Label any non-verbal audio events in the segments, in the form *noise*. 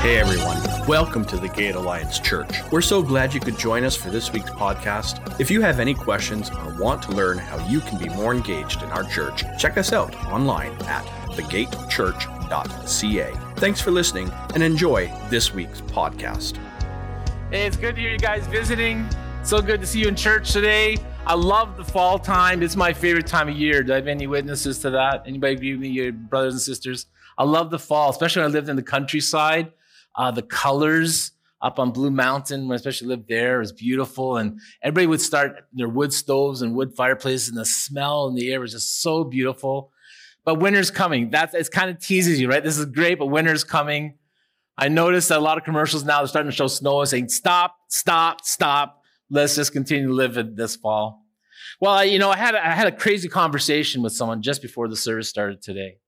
Hey everyone, welcome to the Gate Alliance Church. We're so glad you could join us for this week's podcast. If you have any questions or want to learn how you can be more engaged in our church, check us out online at thegatechurch.ca. Thanks for listening and enjoy this week's podcast. Hey, it's good to hear you guys visiting. So good to see you in church today. I love the fall time. It's my favorite time of year. Do I have any witnesses to that? Anybody with me, your brothers and sisters? I love the fall, especially when I lived in the countryside. Uh, the colors up on Blue Mountain, when I especially lived there, was beautiful. And everybody would start their wood stoves and wood fireplaces, and the smell in the air was just so beautiful. But winter's coming. That's it kind of teases you, right? This is great, but winter's coming. I noticed that a lot of commercials now they're starting to show snow and saying, stop, stop, stop. Let's just continue to live this fall. Well, I, you know, I had, I had a crazy conversation with someone just before the service started today.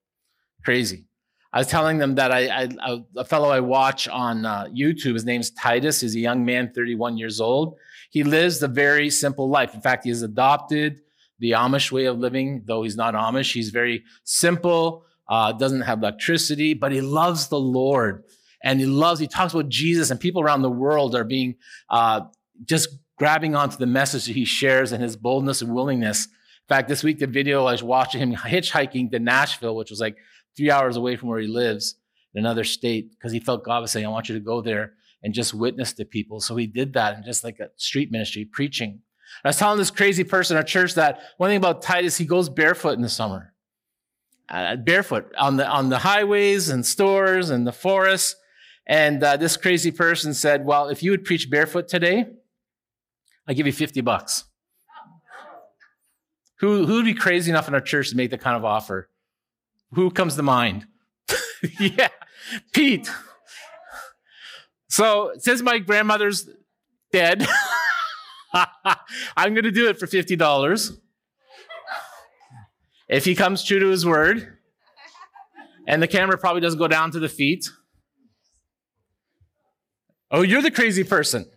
Crazy. I was telling them that I, I a fellow I watch on uh, YouTube, his name's Titus. He's a young man, 31 years old. He lives a very simple life. In fact, he has adopted the Amish way of living, though he's not Amish. He's very simple, uh, doesn't have electricity, but he loves the Lord. And he loves, he talks about Jesus, and people around the world are being uh, just grabbing onto the message that he shares and his boldness and willingness. In fact, this week, the video I was watching him hitchhiking to Nashville, which was like three hours away from where he lives in another state because he felt God was saying, I want you to go there and just witness to people. So he did that and just like a street ministry, preaching. I was telling this crazy person at church that one thing about Titus, he goes barefoot in the summer, uh, barefoot on the on the highways and stores and the forests. And uh, this crazy person said, "Well, if you would preach barefoot today, I give you fifty bucks." Who who would be crazy enough in our church to make that kind of offer? Who comes to mind? *laughs* yeah, Pete. So since my grandmother's dead, *laughs* I'm going to do it for $50. If he comes true to his word, and the camera probably doesn't go down to the feet. Oh, you're the crazy person.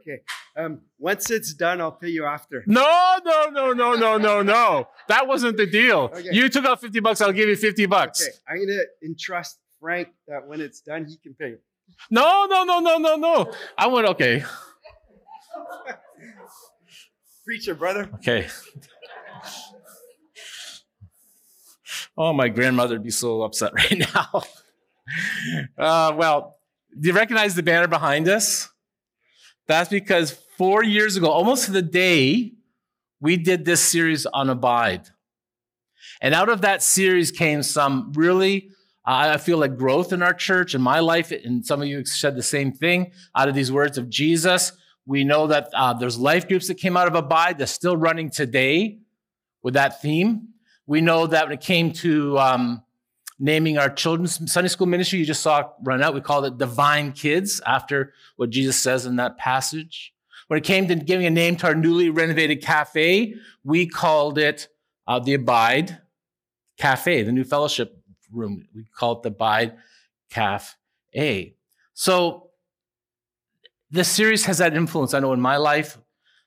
Okay. Um, once it's done, I'll pay you after. No, no, no, no, no, no, no. That wasn't the deal. Okay. You took out 50 bucks, I'll give you 50 bucks. Okay. I'm gonna entrust Frank that when it's done, he can pay. No, no, no, no, no, no. I went, okay. *laughs* Preacher, brother. Okay. Oh, my grandmother would be so upset *laughs* right now. Uh, well, do you recognize the banner behind us? That's because four years ago, almost to the day, we did this series on Abide. And out of that series came some really, uh, I feel like growth in our church, in my life, and some of you said the same thing out of these words of Jesus. We know that uh, there's life groups that came out of Abide that's still running today with that theme. We know that when it came to um, naming our children's Sunday school ministry, you just saw run out. We called it Divine Kids after what Jesus says in that passage. When it came to giving a name to our newly renovated cafe, we called it uh, the Abide Cafe, the new fellowship room. We call it the Abide Cafe. So this series has that influence. I know in my life,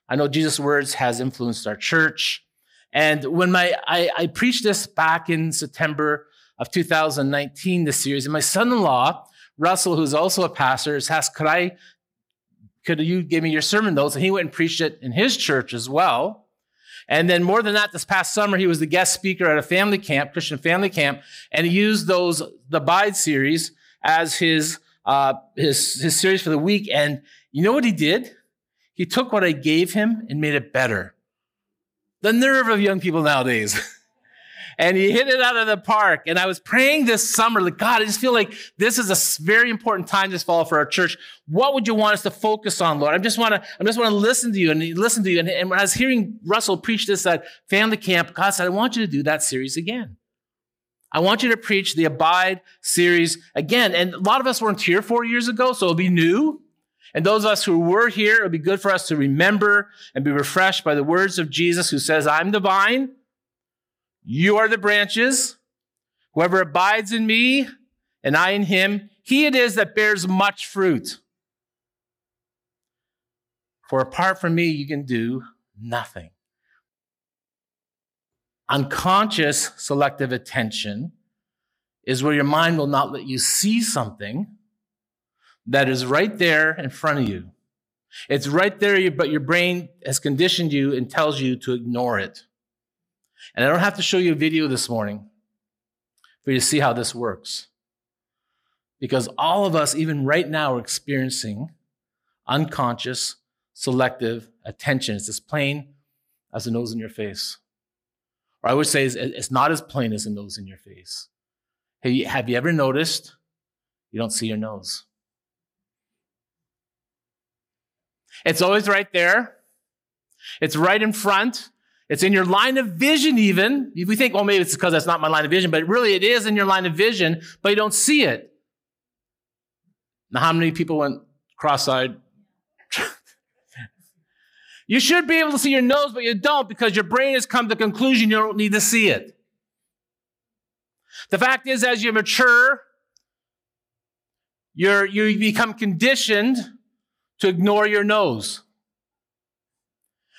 I know Jesus' words has influenced our church. And when my I, I preached this back in September of 2019, this series, and my son-in-law, Russell, who's also a pastor, has asked, could I, could you give me your sermon notes? And he went and preached it in his church as well. And then more than that, this past summer, he was the guest speaker at a family camp, Christian family camp, and he used those, the Abide series as his, uh, his, his series for the week. And you know what he did? He took what I gave him and made it better. The nerve of young people nowadays. *laughs* and he hit it out of the park. And I was praying this summer, like, God, I just feel like this is a very important time this fall for our church. What would you want us to focus on, Lord? I just want to, I just want to listen to you and listen to you. And, and when I was hearing Russell preach this at family camp, God said, I want you to do that series again. I want you to preach the Abide series again. And a lot of us weren't here four years ago, so it'll be new. And those of us who were here, it'll be good for us to remember and be refreshed by the words of Jesus who says, I'm the vine, you are the branches. Whoever abides in me and I in him, he it is that bears much fruit. For apart from me, you can do nothing. Unconscious selective attention is where your mind will not let you see something that is right there in front of you. It's right there, but your brain has conditioned you and tells you to ignore it. And I don't have to show you a video this morning for you to see how this works. Because all of us, even right now, are experiencing unconscious, selective attention. It's as plain as a nose in your face. Or I would say it's not as plain as a nose in your face. Have you ever noticed you don't see your nose? It's always right there. It's right in front. It's in your line of vision, even. We think, well, maybe it's because that's not my line of vision, but really it is in your line of vision, but you don't see it. Now, how many people went cross eyed? *laughs* you should be able to see your nose, but you don't because your brain has come to the conclusion you don't need to see it. The fact is, as you mature, you're, you become conditioned to ignore your nose.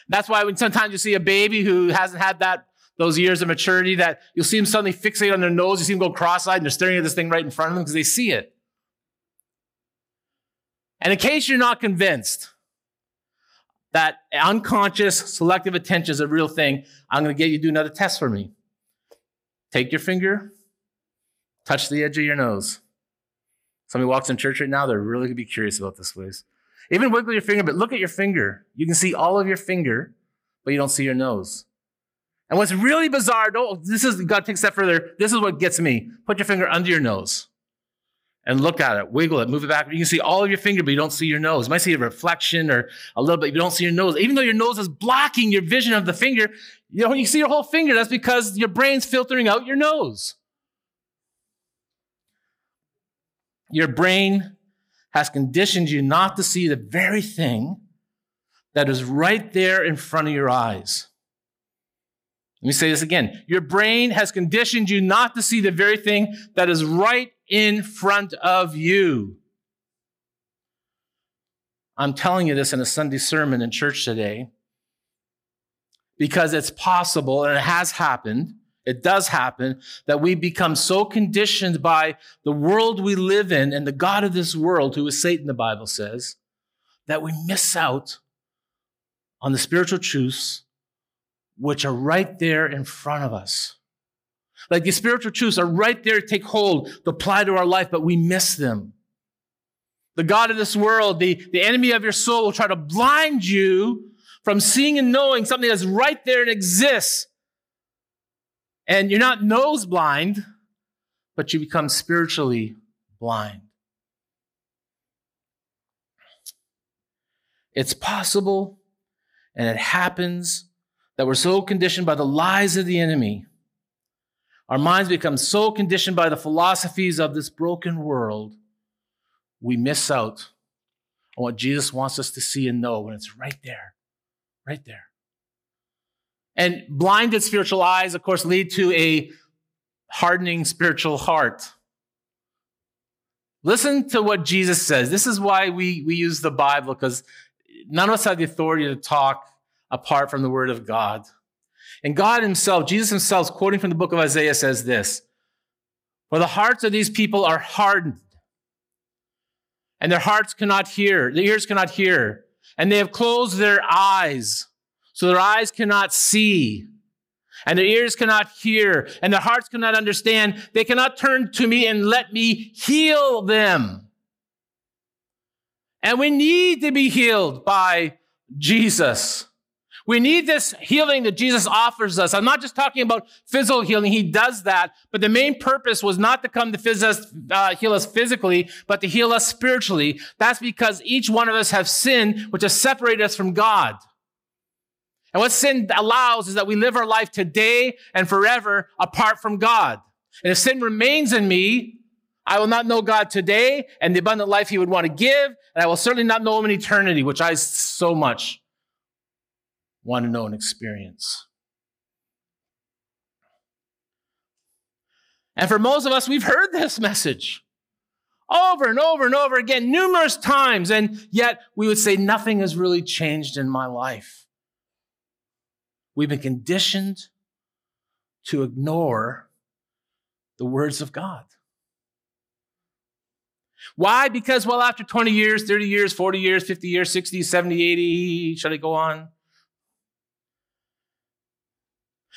That's why when sometimes you see a baby who hasn't had that those years of maturity, that you'll see them suddenly fixate on their nose, you see them go cross-eyed, and they're staring at this thing right in front of them because they see it. And in case you're not convinced that unconscious selective attention is a real thing, I'm going to get you to do another test for me. Take your finger, touch the edge of your nose. Somebody walks in church right now, they're really going to be curious about this place. Even wiggle your finger, but look at your finger. You can see all of your finger, but you don't see your nose. And what's really bizarre, don't, this is, got to take a further. This is what gets me. Put your finger under your nose and look at it, wiggle it, move it back. You can see all of your finger, but you don't see your nose. You might see a reflection or a little bit, you don't see your nose. Even though your nose is blocking your vision of the finger, you know, you see your whole finger, that's because your brain's filtering out your nose. Your brain has conditioned you not to see the very thing that is right there in front of your eyes. Let me say this again. Your brain has conditioned you not to see the very thing that is right in front of you. I'm telling you this in a Sunday sermon in church today because it's possible and it has happened it does happen that we become so conditioned by the world we live in and the God of this world, who is Satan, the Bible says, that we miss out on the spiritual truths which are right there in front of us. Like the spiritual truths are right there to take hold, to apply to our life, but we miss them. The God of this world, the, the enemy of your soul, will try to blind you from seeing and knowing something that's right there and exists and you're not nose blind, but you become spiritually blind. It's possible and it happens that we're so conditioned by the lies of the enemy. Our minds become so conditioned by the philosophies of this broken world, we miss out on what Jesus wants us to see and know when it's right there, right there. And blinded spiritual eyes, of course, lead to a hardening spiritual heart. Listen to what Jesus says. This is why we, we use the Bible, because none of us have the authority to talk apart from the Word of God. And God Himself, Jesus Himself, quoting from the book of Isaiah, says this For the hearts of these people are hardened, and their hearts cannot hear, their ears cannot hear, and they have closed their eyes so their eyes cannot see, and their ears cannot hear, and their hearts cannot understand. They cannot turn to me and let me heal them. And we need to be healed by Jesus. We need this healing that Jesus offers us. I'm not just talking about physical healing. He does that. But the main purpose was not to come to phys- uh, heal us physically, but to heal us spiritually. That's because each one of us have sinned, which has separated us from God. And what sin allows is that we live our life today and forever apart from God. And if sin remains in me, I will not know God today and the abundant life he would want to give, and I will certainly not know him in eternity, which I so much want to know and experience. And for most of us, we've heard this message over and over and over again, numerous times, and yet we would say, Nothing has really changed in my life. We've been conditioned to ignore the words of God. Why? Because, well, after 20 years, 30 years, 40 years, 50 years, 60, 70, 80, should I go on?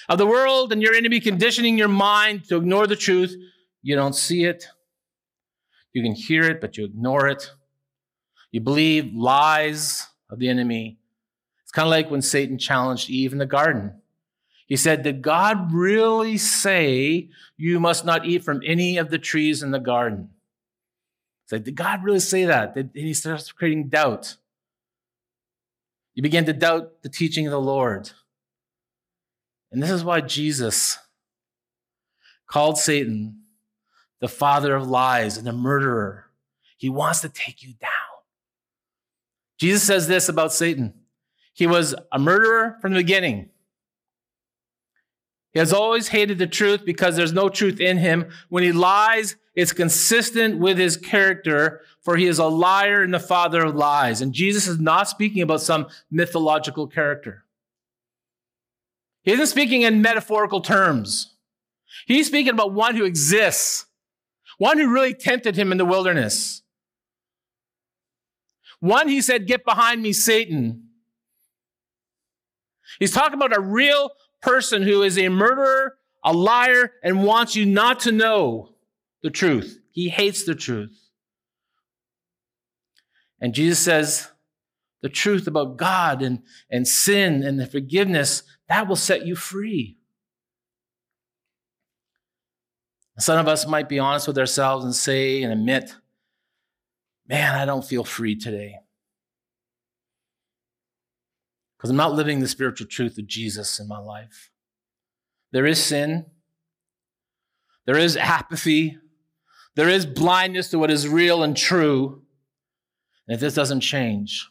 Of the world and your enemy conditioning your mind to ignore the truth, you don't see it. You can hear it, but you ignore it. You believe lies of the enemy. It's kind of like when Satan challenged Eve in the garden. He said, Did God really say you must not eat from any of the trees in the garden? It's like, did God really say that? And he starts creating doubt. You begin to doubt the teaching of the Lord. And this is why Jesus called Satan the father of lies and the murderer. He wants to take you down. Jesus says this about Satan he was a murderer from the beginning. He has always hated the truth because there's no truth in him. When he lies, it's consistent with his character, for he is a liar and the father of lies. And Jesus is not speaking about some mythological character. He isn't speaking in metaphorical terms. He's speaking about one who exists, one who really tempted him in the wilderness. One, he said, Get behind me, Satan. He's talking about a real person who is a murderer, a liar, and wants you not to know the truth. He hates the truth. And Jesus says, the truth about God and, and sin and the forgiveness, that will set you free. Some of us might be honest with ourselves and say and admit, man, I don't feel free today. Because I'm not living the spiritual truth of Jesus in my life. There is sin, there is apathy, there is blindness to what is real and true. And if this doesn't change,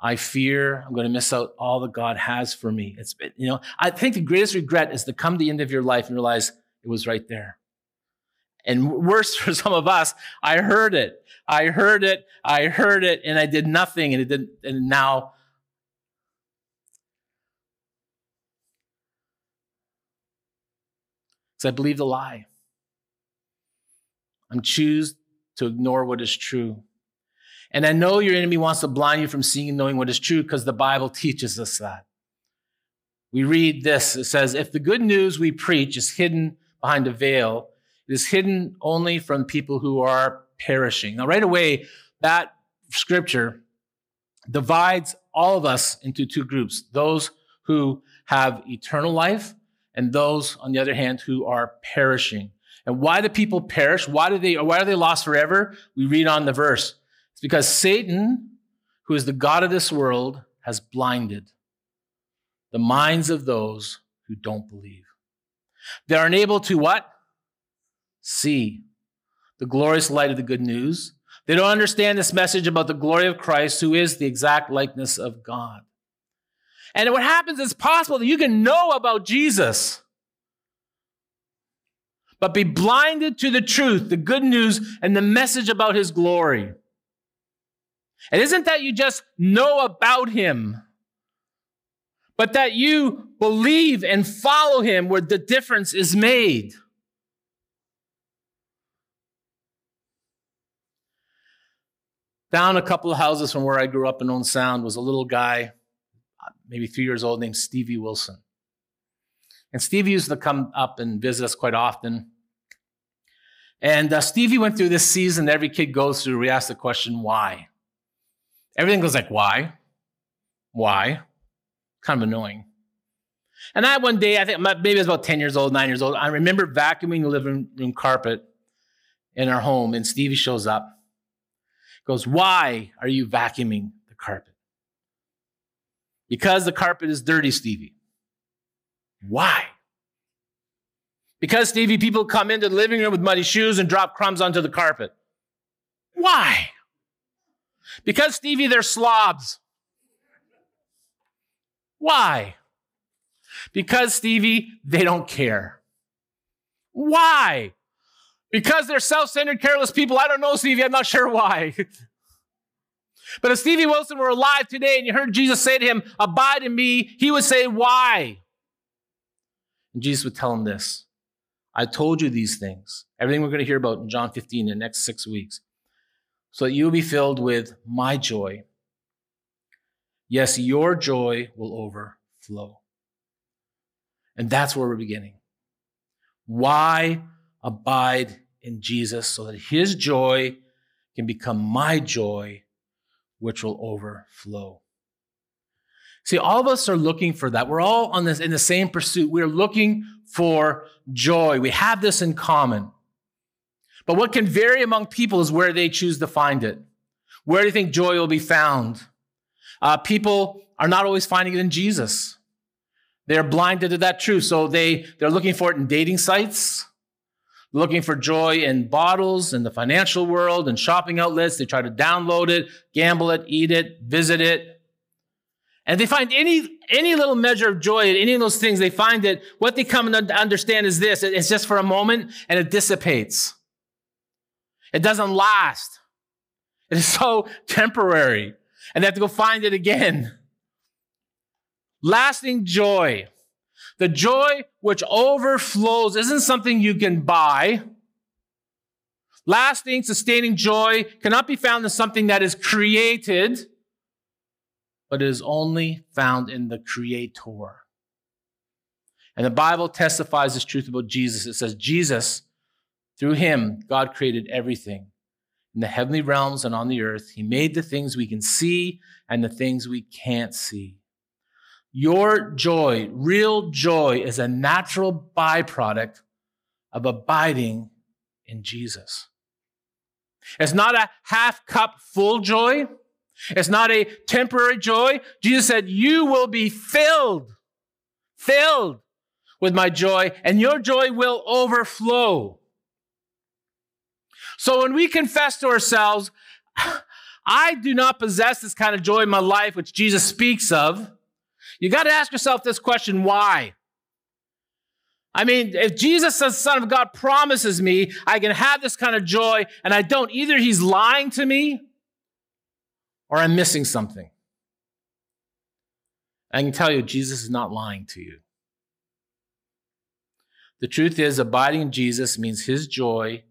I fear I'm going to miss out all that God has for me. It's you know, I think the greatest regret is to come to the end of your life and realize it was right there. And worse *laughs* for some of us, I heard it. I heard it. I heard it and I did nothing and it didn't and now because I believe the lie. I'm choose to ignore what is true. And I know your enemy wants to blind you from seeing and knowing what is true because the Bible teaches us that. We read this it says, If the good news we preach is hidden behind a veil, it is hidden only from people who are perishing. Now, right away, that scripture divides all of us into two groups those who have eternal life and those, on the other hand, who are perishing. And why do people perish? Why do they, why are they lost forever? We read on the verse. It's because Satan, who is the God of this world, has blinded the minds of those who don't believe. They are unable to what? See the glorious light of the good news. They don't understand this message about the glory of Christ, who is the exact likeness of God. And what happens is possible that you can know about Jesus, but be blinded to the truth, the good news, and the message about his glory. It isn't that you just know about him, but that you believe and follow him where the difference is made. Down a couple of houses from where I grew up in Owen Sound was a little guy maybe three years old, named Stevie Wilson. And Stevie used to come up and visit us quite often. And uh, Stevie went through this season every kid goes through. We ask the question, why? Everything goes like, why? Why? Kind of annoying. And I one day, I think maybe I was about 10 years old, nine years old, I remember vacuuming the living room carpet in our home, and Stevie shows up. Goes, Why are you vacuuming the carpet? Because the carpet is dirty, Stevie. Why? Because, Stevie, people come into the living room with muddy shoes and drop crumbs onto the carpet. Why? Because, Stevie, they're slobs. Why? Because, Stevie, they don't care. Why? Because they're self centered, careless people. I don't know, Stevie. I'm not sure why. *laughs* But if Stevie Wilson were alive today and you heard Jesus say to him, Abide in me, he would say, Why? And Jesus would tell him this I told you these things, everything we're going to hear about in John 15 in the next six weeks, so that you will be filled with my joy. Yes, your joy will overflow. And that's where we're beginning. Why abide in Jesus so that his joy can become my joy, which will overflow? See, all of us are looking for that. We're all on this in the same pursuit. We're looking for joy. We have this in common. But what can vary among people is where they choose to find it. Where do you think joy will be found? Uh, people are not always finding it in Jesus. They're blinded to that truth. So they, they're looking for it in dating sites, looking for joy in bottles, in the financial world, and shopping outlets. They try to download it, gamble it, eat it, visit it, and they find any, any little measure of joy in any of those things, they find that what they come to understand is this it's just for a moment and it dissipates. It doesn't last. It is *laughs* so temporary. And they have to go find it again. Lasting joy. The joy which overflows isn't something you can buy. Lasting, sustaining joy cannot be found in something that is created but is only found in the Creator. And the Bible testifies this truth about Jesus. It says, Jesus, through him, God created everything in the heavenly realms and on the earth. He made the things we can see and the things we can't see. Your joy, real joy, is a natural byproduct of abiding in Jesus. It's not a half cup full joy. It's not a temporary joy. Jesus said, You will be filled, filled with my joy, and your joy will overflow. So when we confess to ourselves, *sighs* I do not possess this kind of joy in my life, which Jesus speaks of, you got to ask yourself this question why? I mean, if Jesus, the Son of God, promises me I can have this kind of joy and I don't, either he's lying to me or I'm missing something. I can tell you, Jesus is not lying to you. The truth is, abiding in Jesus means his joy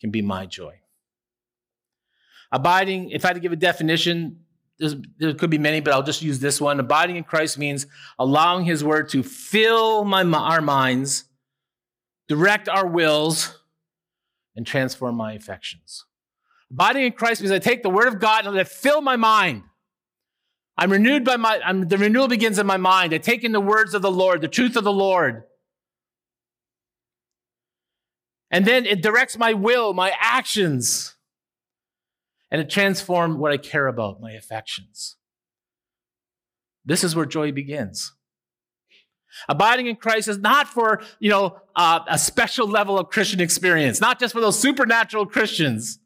can be my joy. Abiding, if I had to give a definition, there could be many, but I'll just use this one. Abiding in Christ means allowing his word to fill my, our minds, direct our wills, and transform my affections. Abiding in Christ means I take the word of God and let it fill my mind. I'm renewed by my, I'm, the renewal begins in my mind. I take in the words of the Lord, the truth of the Lord. And then it directs my will, my actions. And it transforms what I care about, my affections. This is where joy begins. Abiding in Christ is not for, you know, uh, a special level of Christian experience, not just for those supernatural Christians.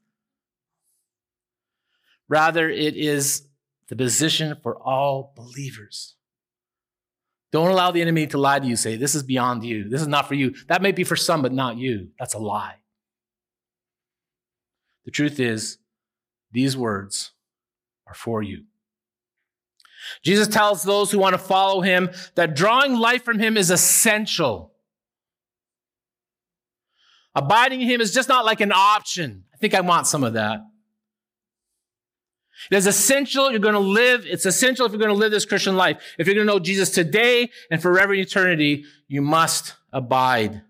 Rather, it is the position for all believers. Don't allow the enemy to lie to you, say, This is beyond you. This is not for you. That may be for some, but not you. That's a lie. The truth is, these words are for you. Jesus tells those who want to follow him that drawing life from him is essential. Abiding in him is just not like an option. I think I want some of that. It is essential you're going to live. It's essential if you're going to live this Christian life. If you're going to know Jesus today and forever in eternity, you must abide.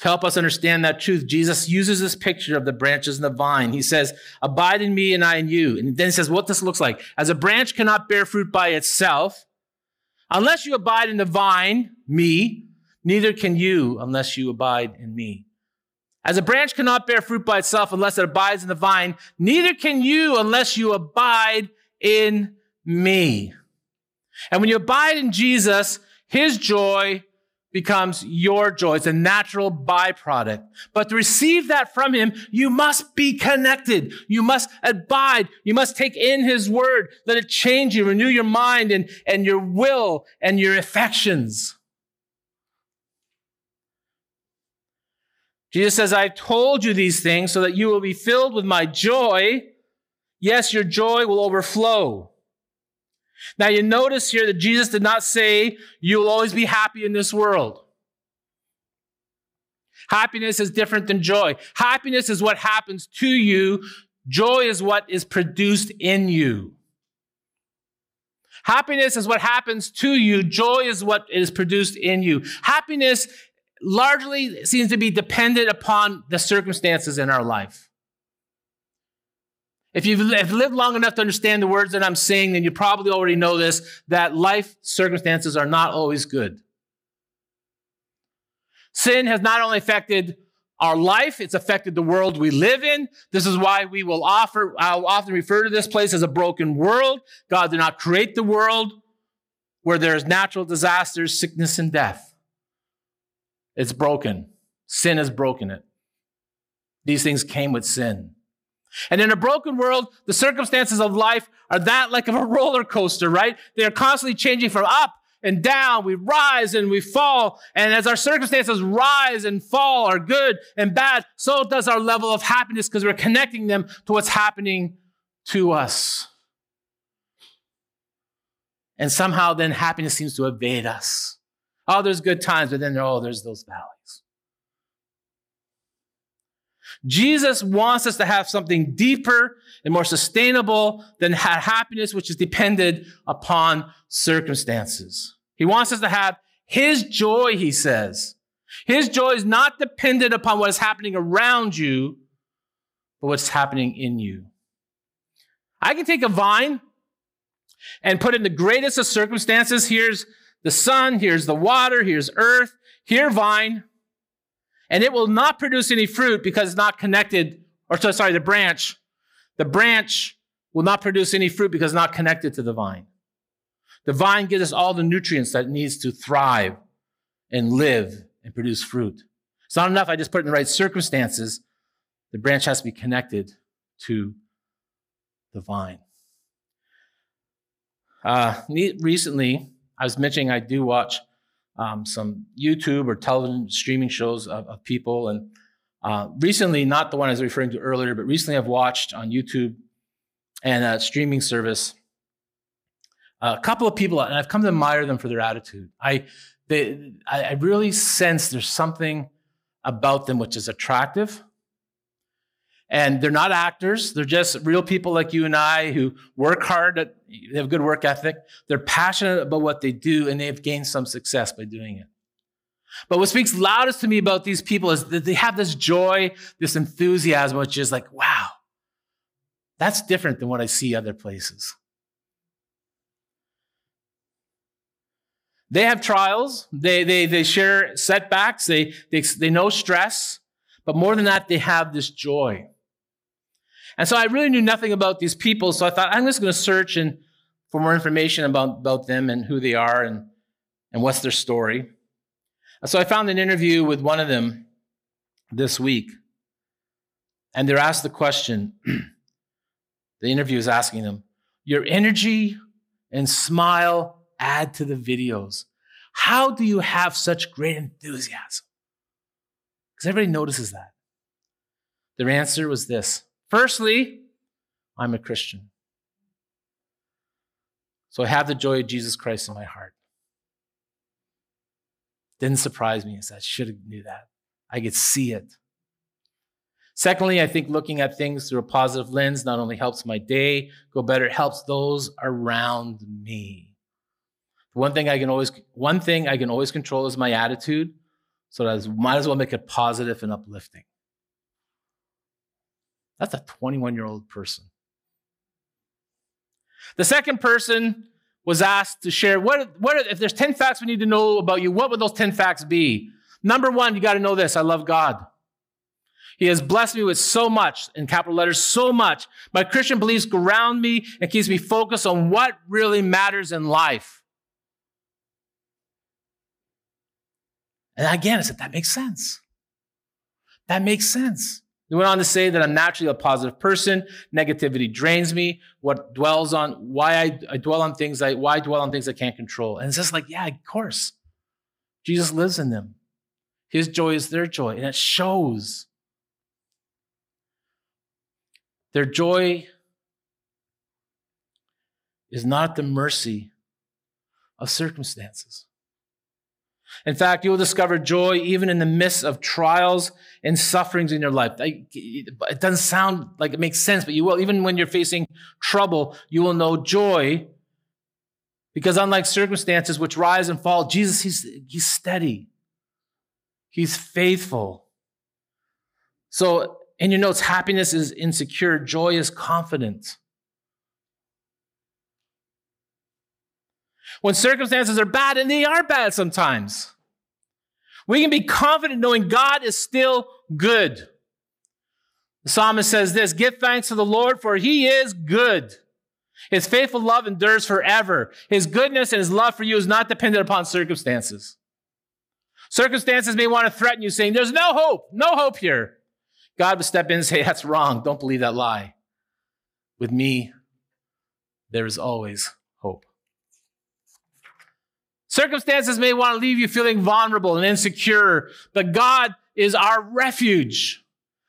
To help us understand that truth, Jesus uses this picture of the branches and the vine. He says, Abide in me and I in you. And then he says what this looks like. As a branch cannot bear fruit by itself, unless you abide in the vine, me, neither can you unless you abide in me. As a branch cannot bear fruit by itself unless it abides in the vine, neither can you unless you abide in me. And when you abide in Jesus, his joy becomes your joy. It's a natural byproduct. But to receive that from him, you must be connected. You must abide. You must take in his word. Let it change you, renew your mind and, and your will and your affections. Jesus says, I've told you these things so that you will be filled with my joy. Yes, your joy will overflow. Now, you notice here that Jesus did not say, You'll always be happy in this world. Happiness is different than joy. Happiness is what happens to you, joy is what is produced in you. Happiness is what happens to you, joy is what is produced in you. Happiness largely seems to be dependent upon the circumstances in our life. If you've lived long enough to understand the words that I'm saying, then you probably already know this that life circumstances are not always good. Sin has not only affected our life, it's affected the world we live in. This is why we will offer, I'll often refer to this place as a broken world. God did not create the world where there's natural disasters, sickness, and death. It's broken. Sin has broken it. These things came with sin. And in a broken world, the circumstances of life are that like of a *laughs* roller coaster, right? They are constantly changing from up and down. We rise and we fall. And as our circumstances rise and fall are good and bad, so does our level of happiness because we're connecting them to what's happening to us. And somehow then happiness seems to evade us. Oh, there's good times, but then oh, there's those valleys. Jesus wants us to have something deeper and more sustainable than happiness, which is dependent upon circumstances. He wants us to have his joy, he says. His joy is not dependent upon what is happening around you, but what's happening in you. I can take a vine and put in the greatest of circumstances. Here's the sun, here's the water, here's earth, here vine and it will not produce any fruit because it's not connected, or so, sorry, the branch. The branch will not produce any fruit because it's not connected to the vine. The vine gives us all the nutrients that it needs to thrive and live and produce fruit. It's not enough I just put it in the right circumstances. The branch has to be connected to the vine. Uh, recently, I was mentioning I do watch um, some YouTube or television streaming shows of, of people. And uh, recently, not the one I was referring to earlier, but recently I've watched on YouTube and a streaming service a couple of people, and I've come to admire them for their attitude. I, they, I really sense there's something about them which is attractive and they're not actors. They're just real people like you and I who work hard. At, they have good work ethic. They're passionate about what they do and they've gained some success by doing it. But what speaks loudest to me about these people is that they have this joy, this enthusiasm, which is like, wow, that's different than what I see other places. They have trials, they, they, they share setbacks, they, they, they know stress, but more than that, they have this joy. And so I really knew nothing about these people. So I thought, I'm just going to search and for more information about, about them and who they are and, and what's their story. So I found an interview with one of them this week. And they're asked the question *clears throat* the interview is asking them, Your energy and smile add to the videos. How do you have such great enthusiasm? Because everybody notices that. Their answer was this Firstly, I'm a Christian. So I have the joy of Jesus Christ in my heart. Didn't surprise me. I should have knew that. I could see it. Secondly, I think looking at things through a positive lens not only helps my day go better, it helps those around me. One thing I can always one thing I can always control is my attitude, so I might as well make it positive and uplifting. That's a 21 year old person. The second person was asked to share what, what if there's 10 facts we need to know about you, what would those 10 facts be? Number one, you got to know this I love God. He has blessed me with so much, in capital letters, so much. My Christian beliefs ground me and keeps me focused on what really matters in life. And again, I said, that makes sense. That makes sense. He went on to say that I'm naturally a positive person. Negativity drains me. What dwells on why I, I dwell on things I why I dwell on things I can't control. And it's just like, yeah, of course. Jesus lives in them. His joy is their joy, and it shows. Their joy is not the mercy of circumstances. In fact, you will discover joy even in the midst of trials and sufferings in your life. It doesn't sound like it makes sense, but you will. Even when you're facing trouble, you will know joy because unlike circumstances which rise and fall, Jesus, he's, he's steady. He's faithful. So in your notes, happiness is insecure, joy is confident. When circumstances are bad, and they are bad sometimes, we can be confident knowing God is still good. The psalmist says this Give thanks to the Lord, for he is good. His faithful love endures forever. His goodness and his love for you is not dependent upon circumstances. Circumstances may want to threaten you, saying, There's no hope, no hope here. God would step in and say, That's wrong. Don't believe that lie. With me, there is always. Circumstances may want to leave you feeling vulnerable and insecure, but God is our refuge.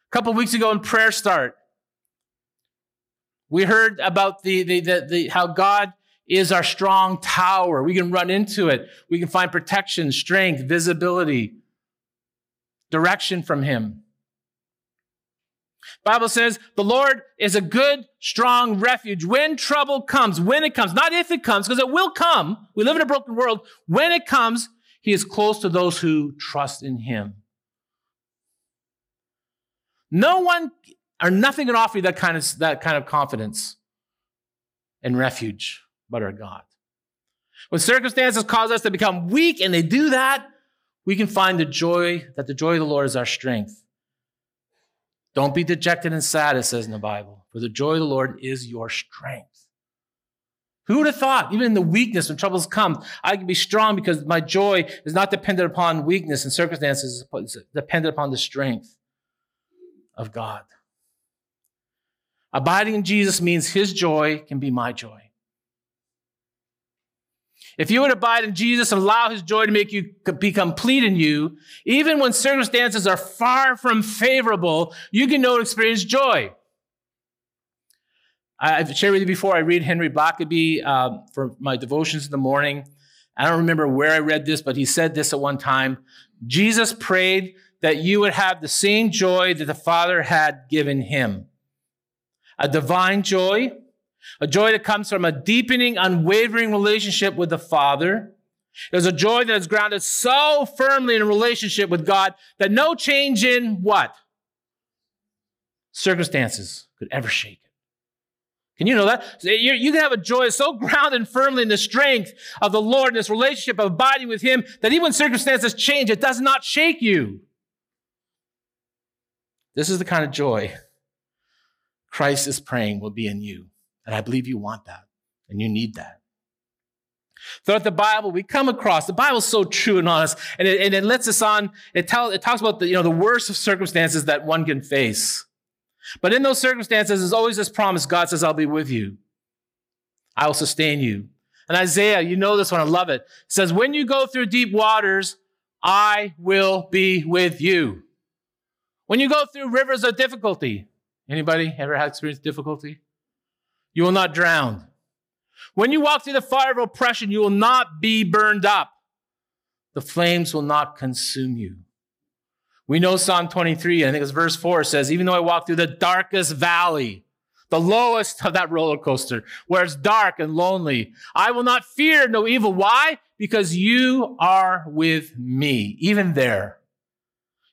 A couple weeks ago in prayer start, we heard about the, the, the, the, how God is our strong tower. We can run into it. We can find protection, strength, visibility, direction from Him. Bible says the Lord is a good, strong refuge when trouble comes, when it comes, not if it comes, because it will come. We live in a broken world. When it comes, He is close to those who trust in Him. No one or nothing can offer you that kind of, that kind of confidence and refuge but our God. When circumstances cause us to become weak, and they do that, we can find the joy that the joy of the Lord is our strength. Don't be dejected and sad, it says in the Bible, for the joy of the Lord is your strength. Who would have thought, even in the weakness when troubles come, I can be strong because my joy is not dependent upon weakness and circumstances, it's dependent upon the strength of God. Abiding in Jesus means his joy can be my joy. If you would abide in Jesus and allow his joy to make you be complete in you, even when circumstances are far from favorable, you can know and experience joy. I've shared with you before, I read Henry Blackaby uh, for my devotions in the morning. I don't remember where I read this, but he said this at one time. Jesus prayed that you would have the same joy that the Father had given him a divine joy, a joy that comes from a deepening, unwavering relationship with the Father. There's a joy that is grounded so firmly in a relationship with God that no change in what? Circumstances could ever shake it. Can you know that? You, can have a joy so grounded firmly in the strength of the Lord and this relationship of abiding with Him that even when circumstances change, it does not shake you. This is the kind of joy Christ is praying will be in you. And I believe you want that and you need that. Throughout the Bible, we come across the Bible's so true and honest, and it, and it lets us on. It, tell, it talks about the, you know, the worst of circumstances that one can face. But in those circumstances, there's always this promise God says, I'll be with you, I will sustain you. And Isaiah, you know this one, I love it. it says, When you go through deep waters, I will be with you. When you go through rivers of difficulty, anybody ever had experienced difficulty? You will not drown. When you walk through the fire of oppression, you will not be burned up. The flames will not consume you. We know Psalm 23, I think it's verse 4 says, Even though I walk through the darkest valley, the lowest of that roller coaster, where it's dark and lonely, I will not fear no evil. Why? Because you are with me. Even there,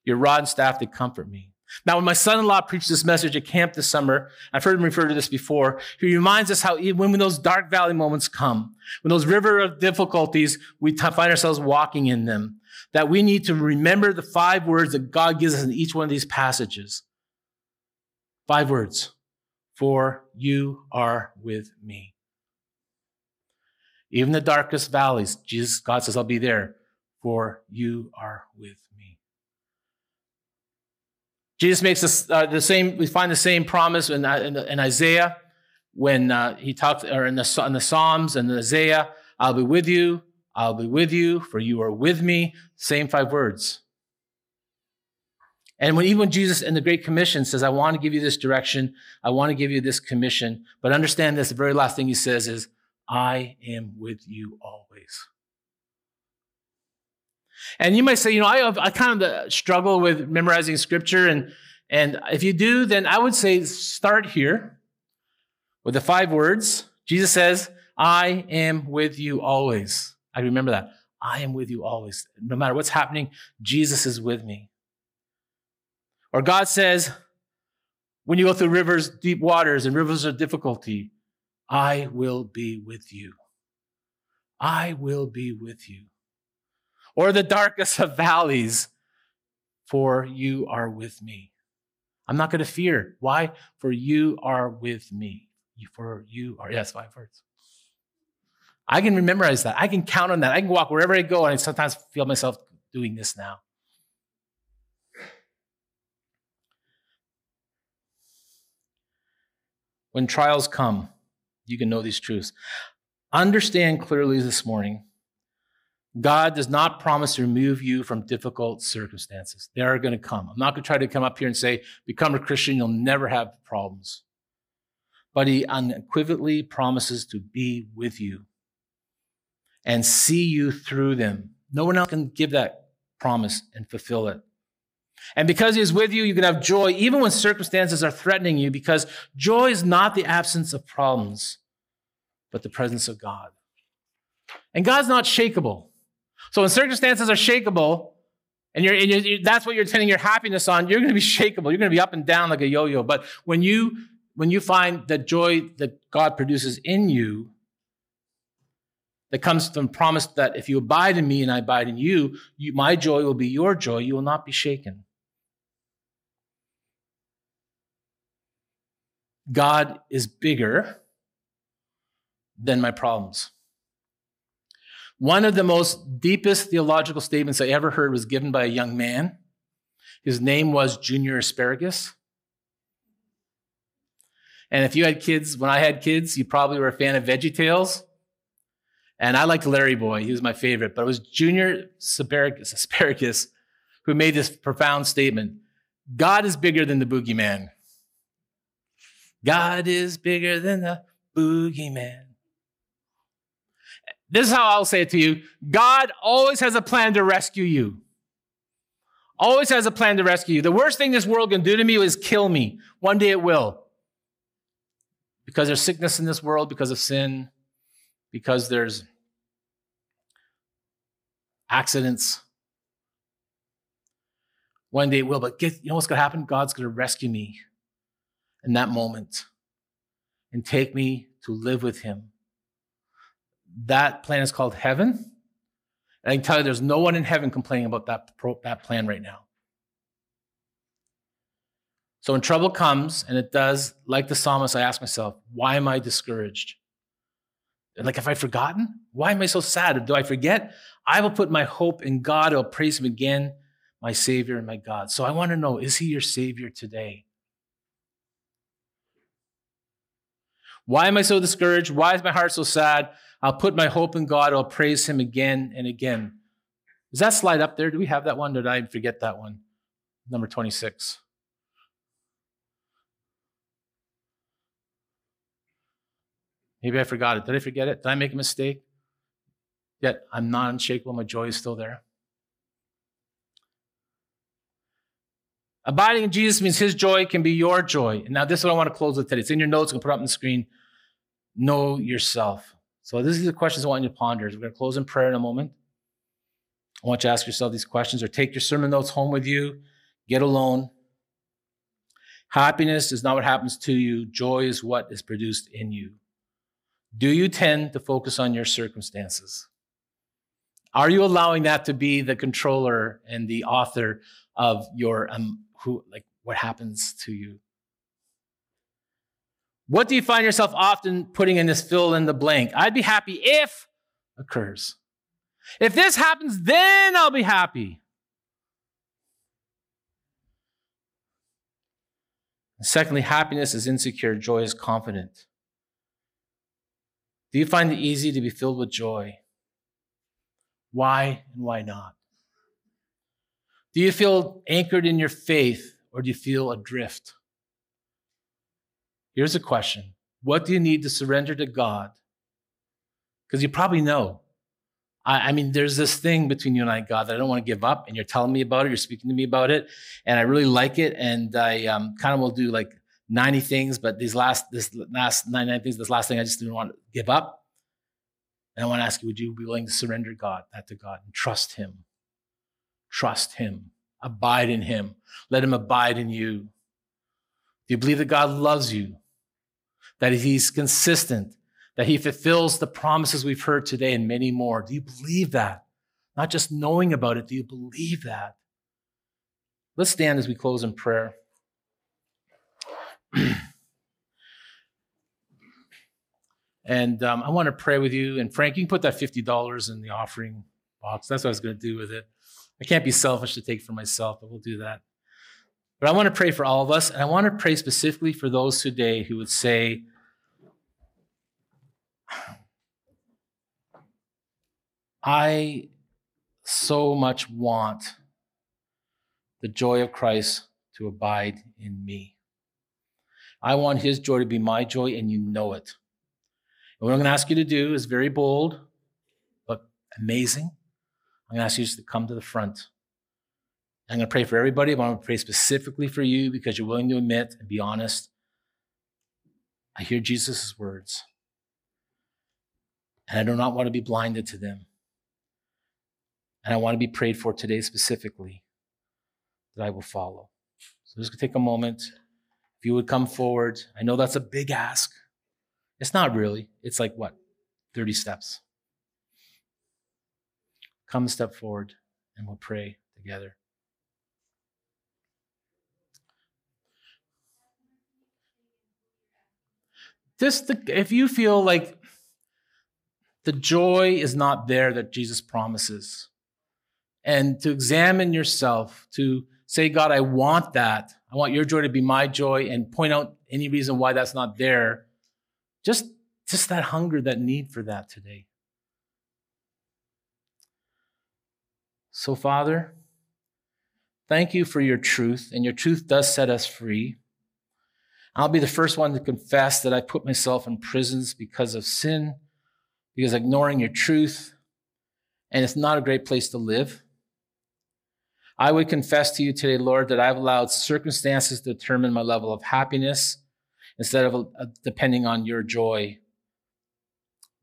your rod and staff, they comfort me. Now, when my son in law preached this message at camp this summer, I've heard him refer to this before, he reminds us how when, when those dark valley moments come, when those river of difficulties, we find ourselves walking in them, that we need to remember the five words that God gives us in each one of these passages. Five words. For you are with me. Even the darkest valleys, Jesus, God says, I'll be there. For you are with Jesus makes this, uh, the same, we find the same promise in, in, in Isaiah when uh, he talks, or in the, in the Psalms and Isaiah, I'll be with you, I'll be with you, for you are with me. Same five words. And when even Jesus in the Great Commission says, I want to give you this direction, I want to give you this commission, but understand this, the very last thing he says is, I am with you always. And you might say, you know, I, I kind of uh, struggle with memorizing scripture. And, and if you do, then I would say start here with the five words. Jesus says, I am with you always. I remember that. I am with you always. No matter what's happening, Jesus is with me. Or God says, when you go through rivers, deep waters, and rivers of difficulty, I will be with you. I will be with you. Or the darkest of valleys, for you are with me. I'm not going to fear. Why? For you are with me. For you are, yes, five words. I can memorize that. I can count on that. I can walk wherever I go, and I sometimes feel myself doing this now. When trials come, you can know these truths. Understand clearly this morning God does not promise to remove you from difficult circumstances. They are going to come. I'm not going to try to come up here and say, become a Christian, you'll never have problems. But He unequivocally promises to be with you and see you through them. No one else can give that promise and fulfill it. And because he is with you, you can have joy even when circumstances are threatening you, because joy is not the absence of problems, but the presence of God. And God's not shakable. So when circumstances are shakable, and, you're, and you're, that's what you're turning your happiness on, you're going to be *laughs* shakable. You're going to be up and down like a yo-yo. But when you when you find the joy that God produces in you, that comes from promise that if you abide in me and I abide in you, you, my joy will be your joy. You will not be shaken. God is bigger than my problems. One of the most deepest theological statements I ever heard was given by a young man. His name was Junior Asparagus. And if you had kids, when I had kids, you probably were a fan of Veggie Tales. And I liked Larry Boy, he was my favorite, but it was Junior Asparagus, Asparagus who made this profound statement God is bigger than the boogeyman. God is bigger than the boogeyman. This is how I'll say it to you God always has a plan to rescue you. Always has a plan to rescue you. The worst thing this world can do to me is kill me. One day it will. Because there's sickness in this world, because of sin, because there's accidents. One day it will, but get, you know what's going to happen? God's going to rescue me in that moment and take me to live with Him. That plan is called heaven. And I can tell you, there's no one in heaven complaining about that, that plan right now. So when trouble comes, and it does, like the psalmist, I ask myself, why am I discouraged? Like, have I forgotten? Why am I so sad? Do I forget? I will put my hope in God. I'll praise Him again, my Savior and my God. So I want to know is He your Savior today? Why am I so discouraged? Why is my heart so sad? I'll put my hope in God. I'll praise Him again and again. Is that slide up there? Do we have that one? Did I forget that one? Number 26. Maybe I forgot it. Did I forget it? Did I make a mistake? Yet I'm not unshakable. My joy is still there. Abiding in Jesus means his joy can be your joy. And now, this is what I want to close with today. It's in your notes. I'm going to put it up on the screen. Know yourself. So, this is the questions I want you to ponder. We're going to close in prayer in a moment. I want you to ask yourself these questions or take your sermon notes home with you. Get alone. Happiness is not what happens to you, joy is what is produced in you. Do you tend to focus on your circumstances? Are you allowing that to be the controller and the author of your um, who like what happens to you? What do you find yourself often putting in this fill in the blank? I'd be happy if occurs. If this happens, then I'll be happy. secondly, happiness is insecure, joy is confident. Do you find it easy to be filled with joy? Why and why not? Do you feel anchored in your faith or do you feel adrift? Here's a question What do you need to surrender to God Because you probably know. I, I, mean, there's this thing between you and I, God, that I don't want to give up. And you're telling me about it. You're speaking to me about it. And I really like it. And I um, kind of will do like 90 things, but these last, this last 99 things, this last thing, I just didn't want to give up. And I want to ask you, would you be willing to surrender God, that to God, and trust Him? Trust Him. Abide in Him. Let Him abide in you. Do you believe that God loves you? That He's consistent? That He fulfills the promises we've heard today and many more? Do you believe that? Not just knowing about it, do you believe that? Let's stand as we close in prayer. *clears throat* And um, I want to pray with you. And Frank, you can put that $50 in the offering box. That's what I was going to do with it. I can't be selfish to take for myself, but we'll do that. But I want to pray for all of us. And I want to pray specifically for those today who would say, I so much want the joy of Christ to abide in me. I want his joy to be my joy, and you know it. And what I'm going to ask you to do is very bold, but amazing. I'm going to ask you just to come to the front. I'm going to pray for everybody, but I'm going to pray specifically for you because you're willing to admit and be honest. I hear Jesus' words, and I do not want to be blinded to them. And I want to be prayed for today specifically that I will follow. So just take a moment. If you would come forward, I know that's a big ask. It's not really. It's like what? 30 steps. Come step forward and we'll pray together. Just the, if you feel like the joy is not there that Jesus promises, and to examine yourself, to say, God, I want that. I want your joy to be my joy, and point out any reason why that's not there just, just that hunger, that need for that today. So, Father, thank you for your truth, and your truth does set us free. I'll be the first one to confess that I put myself in prisons because of sin, because ignoring your truth, and it's not a great place to live. I would confess to you today, Lord, that I've allowed circumstances to determine my level of happiness instead of uh, depending on your joy,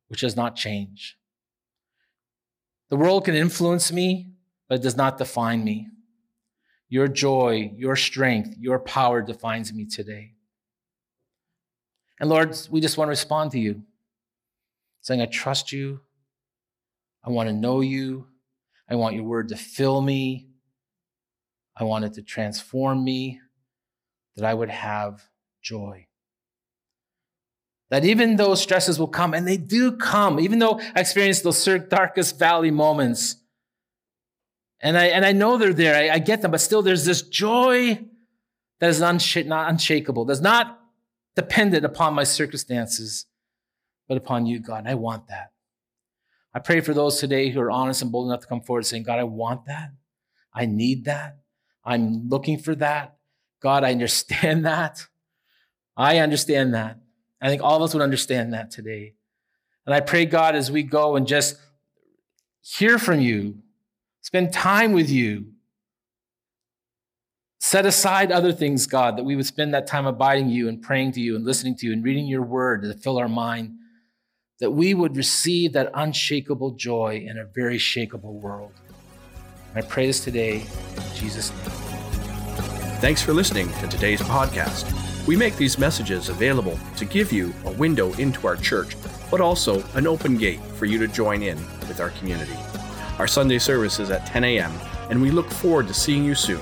which does not change. The world can influence me, but it does not define me. Your joy, your strength, your power defines me today. And Lord, we just want to respond to you, saying, I trust you. I want to know you. I want your word to fill me. I want it to transform me, that I would have joy. That even though stresses will come, and they do come, even though I experience those darkest valley moments, and I, and I know they're there, I, I get them, but still there's this joy that is unsh- not unshakable, that's not dependent upon my circumstances, but upon you, God. And I want that. I pray for those today who are honest and bold enough to come forward saying, God, I want that. I need that. I'm looking for that. God, I understand *laughs* that. I understand that. I think all of us would understand that today. And I pray, God, as we go and just hear from you, spend time with you, set aside other things, God, that we would spend that time abiding you and praying to you and listening to you and reading your word to fill our mind, that we would receive that unshakable joy in a very shakable world. And I pray this today in Jesus' name. Thanks for listening to today's podcast. We make these messages available to give you a window into our church, but also an open gate for you to join in with our community. Our Sunday service is at 10 a.m., and we look forward to seeing you soon.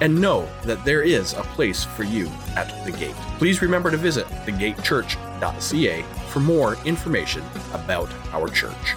And know that there is a place for you at the gate. Please remember to visit thegatechurch.ca for more information about our church.